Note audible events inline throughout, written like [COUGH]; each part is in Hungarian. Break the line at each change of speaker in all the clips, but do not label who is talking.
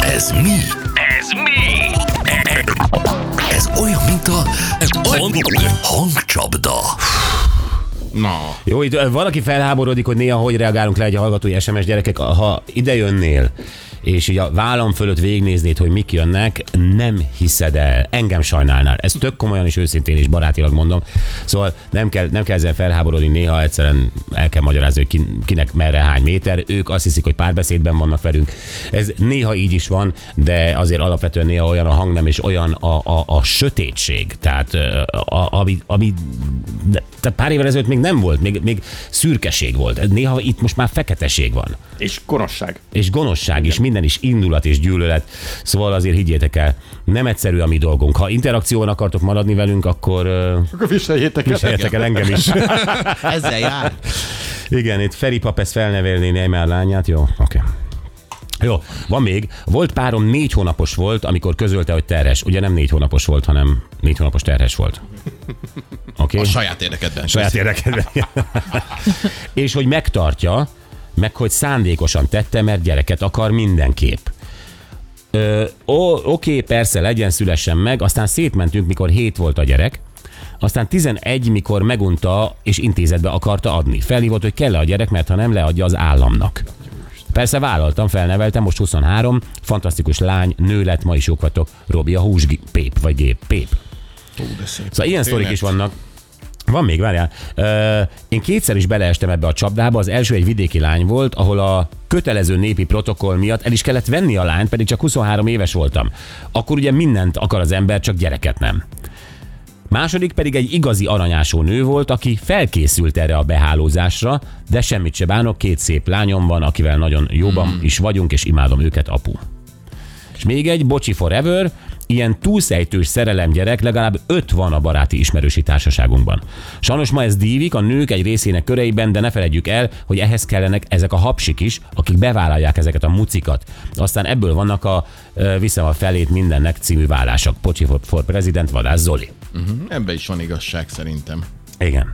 Ez mi? Ez mi? Ez olyan, mint a hangcsapda.
Na,
Jó, itt valaki felháborodik, hogy néha hogy reagálunk le egy hallgatói SMS gyerekek. Ha ide jönnél, és így a vállam fölött végignéznéd, hogy mik jönnek, nem hiszed el. Engem sajnálnál. Ez tök komolyan és őszintén is barátilag mondom. Szóval nem kell, nem kell ezzel felháborodni, néha egyszerűen el kell magyarázni, hogy ki- kinek merre hány méter. Ők azt hiszik, hogy párbeszédben vannak velünk. Ez néha így is van, de azért alapvetően néha olyan a hangnem és olyan a, a, a sötétség. Tehát a, ami, ami de, tehát pár évvel ezelőtt még nem volt, még, még szürkeség volt. Néha itt most már feketeség van
és gonoszság.
és gonoszság is, minden is indulat és gyűlölet. Szóval azért higgyétek el, nem egyszerű a mi dolgunk. Ha interakcióban akartok maradni velünk, akkor
Akkor viseljétek el.
viseljetek el engem is. [LAUGHS]
Ezzel jár.
Igen, itt Feri pap ezt felnevelné Neymar lányát. Jó, oké. Okay. Jó, van még. Volt párom négy hónapos volt, amikor közölte, hogy terhes. Ugye nem négy hónapos volt, hanem négy hónapos terhes volt. Oké?
A
Okay?
saját érdekedben.
Saját érdekedben. [LAUGHS] és hogy megtartja, meg hogy szándékosan tette, mert gyereket akar mindenképp. Ö, ó, oké, persze, legyen, szülessen meg, aztán szétmentünk, mikor 7 volt a gyerek, aztán 11, mikor megunta és intézetbe akarta adni. Felhívott, hogy kell a gyerek, mert ha nem leadja az államnak. Persze vállaltam, felneveltem, most 23, fantasztikus lány, nő lett, ma is jók vagytok, Robi a húsgép, vagy gép, pép.
Ú, de szép.
Szóval ilyen sztorik is vannak. Van még, várjál. Ö, én kétszer is beleestem ebbe a csapdába. Az első egy vidéki lány volt, ahol a kötelező népi protokoll miatt el is kellett venni a lányt, pedig csak 23 éves voltam. Akkor ugye mindent akar az ember, csak gyereket nem. Második pedig egy igazi aranyásó nő volt, aki felkészült erre a behálózásra, de semmit se bánok, két szép lányom van, akivel nagyon jóban mm. is vagyunk, és imádom őket, apu. És még egy, bocsi forever, ilyen túlszejtős szerelem gyerek, legalább öt van a baráti ismerősi társaságunkban. Sajnos ma ez dívik a nők egy részének köreiben, de ne felejtjük el, hogy ehhez kellenek ezek a hapsik is, akik bevállalják ezeket a mucikat. Aztán ebből vannak a ö, Viszem a felét mindennek című vállások. Pocsi for, for President, Vadász Zoli.
Ebben is van igazság szerintem.
Igen.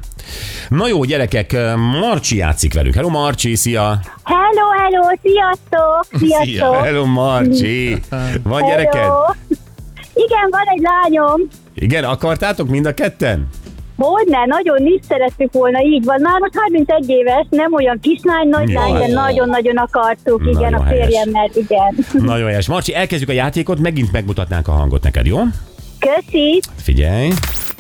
Na jó, gyerekek, Marcsi játszik velünk. Hello Marcsi, szia!
Hello, hello, sziasztok! Sziasztok!
Szia.
Hello Marcsi! Van gyereked?
Igen, van egy lányom.
Igen, akartátok mind a ketten?
Hogyne, nagyon is szerettük volna, így van. Már most 31 éves, nem olyan kislány, nagy
Jó.
lány, de nagyon-nagyon akartuk, igen,
Nagyon
a
helyes.
férjemmel, igen. [LAUGHS]
Nagyon helyes. Marcsi, elkezdjük a játékot, megint megmutatnánk a hangot neked, jó?
Köszi!
Figyelj!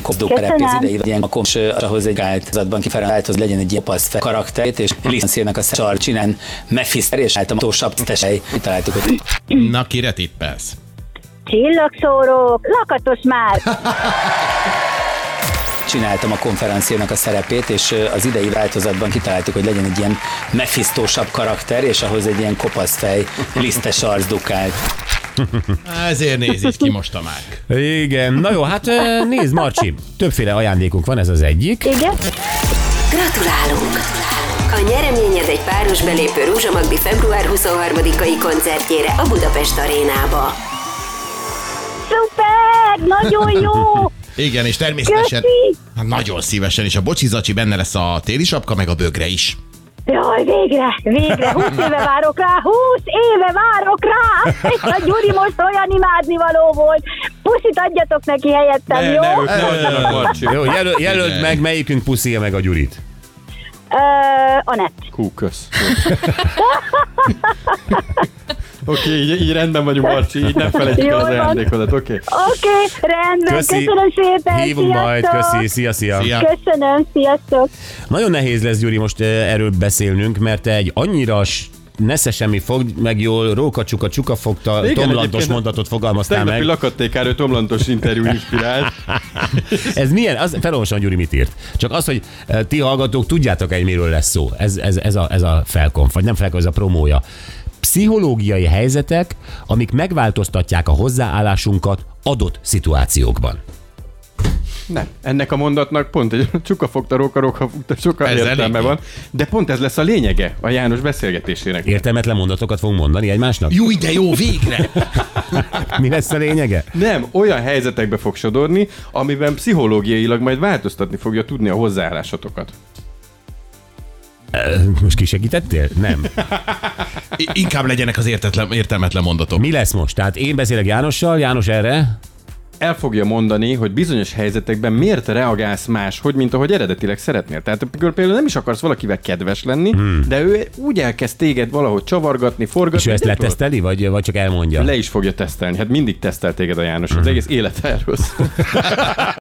Köszönöm.
az idei ilyen komos ahhoz egy áltozatban kifelálthoz legyen egy apasz fel karakterét, és Lisztszélnek a szar csinen Mephister és állt a tósabb tesei. Találtuk, hogy
Na, kire tippelsz?
Csillagszórók, lakatos már! [LAUGHS]
csináltam a konferenciának a szerepét, és az idei változatban kitaláltuk, hogy legyen egy ilyen Mephistósabb karakter, és ahhoz egy ilyen kopasz fej, lisztes arc dukált. [LAUGHS]
Ezért néz így ki most a mák.
Igen, na jó, hát nézd Marcsi, többféle ajándékunk van, ez az egyik.
Igen?
Gratulálunk! A nyereményed egy páros belépő Rúzsa Magdi február 23-ai koncertjére a Budapest arénába.
Szuper! Nagyon jó! [LAUGHS]
Igen, és természetesen
Köszi!
hát nagyon szívesen, és a bocsizacsi benne lesz a téli sapka, meg a bögre is.
Jaj, végre, végre, 20 éve várok rá, 20 éve várok rá! És a Gyuri most olyan imádni való volt. Puszit adjatok neki helyettem, jó?
Ne, ne adjanak, [LAUGHS] Marcsi.
Jó, jelöl, jelöld meg, melyikünk puszíja meg a Gyurit.
Ö, Anett.
Hú, kösz. [LAUGHS] Oké, okay, így, így rendben vagyunk, Marcsi, így nem felejtjük el az ajándékodat, oké?
Oké, rendben,
Köszi.
köszönöm szépen,
Hívunk
sziasztok!
majd, köszi, szia, szia.
Szia.
Köszönöm, sziasztok!
Nagyon nehéz lesz, Gyuri, most ö, erről beszélnünk, mert egy annyira nesze semmi fog, meg jól róka csuka csuka fogta,
Igen,
tomlantos mondatot fogalmaztál meg.
lakattékáról tomlantos interjú inspirált. [LAUGHS]
Ez milyen? Az, felolvasom, Gyuri mit írt. Csak az, hogy eh, ti hallgatók tudjátok egy miről lesz szó. Ez, ez, ez, a, ez a felkonf, vagy nem felkonf, ez a promója. Pszichológiai helyzetek, amik megváltoztatják a hozzáállásunkat adott szituációkban.
Nem, ennek a mondatnak pont egy [LAUGHS] csuka fogta, róka, róka fogta, sokkal
Ez
értelme
elég.
van. De pont ez lesz a lényege a János beszélgetésének.
Értelmetlen mondatokat fogunk mondani egymásnak?
Jó, de jó, végre! [LAUGHS]
Mi lesz a lényege?
Nem, olyan helyzetekbe fog sodorni, amiben pszichológiailag majd változtatni fogja tudni a hozzáállásotokat.
Most kisegítettél? Nem.
Inkább legyenek az értetlen, értelmetlen mondatok.
Mi lesz most? Tehát én beszélek Jánossal, János erre?
El fogja mondani, hogy bizonyos helyzetekben miért reagálsz más, hogy mint ahogy eredetileg szeretnél. Tehát például nem is akarsz valakivel kedves lenni, hmm. de ő úgy elkezd téged valahogy csavargatni, forgatni.
És ő ezt
nem tudod.
leteszteli, vagy, vagy csak elmondja?
Le is fogja tesztelni. Hát mindig tesztel téged a János. Az egész élet erről szól. [LAUGHS]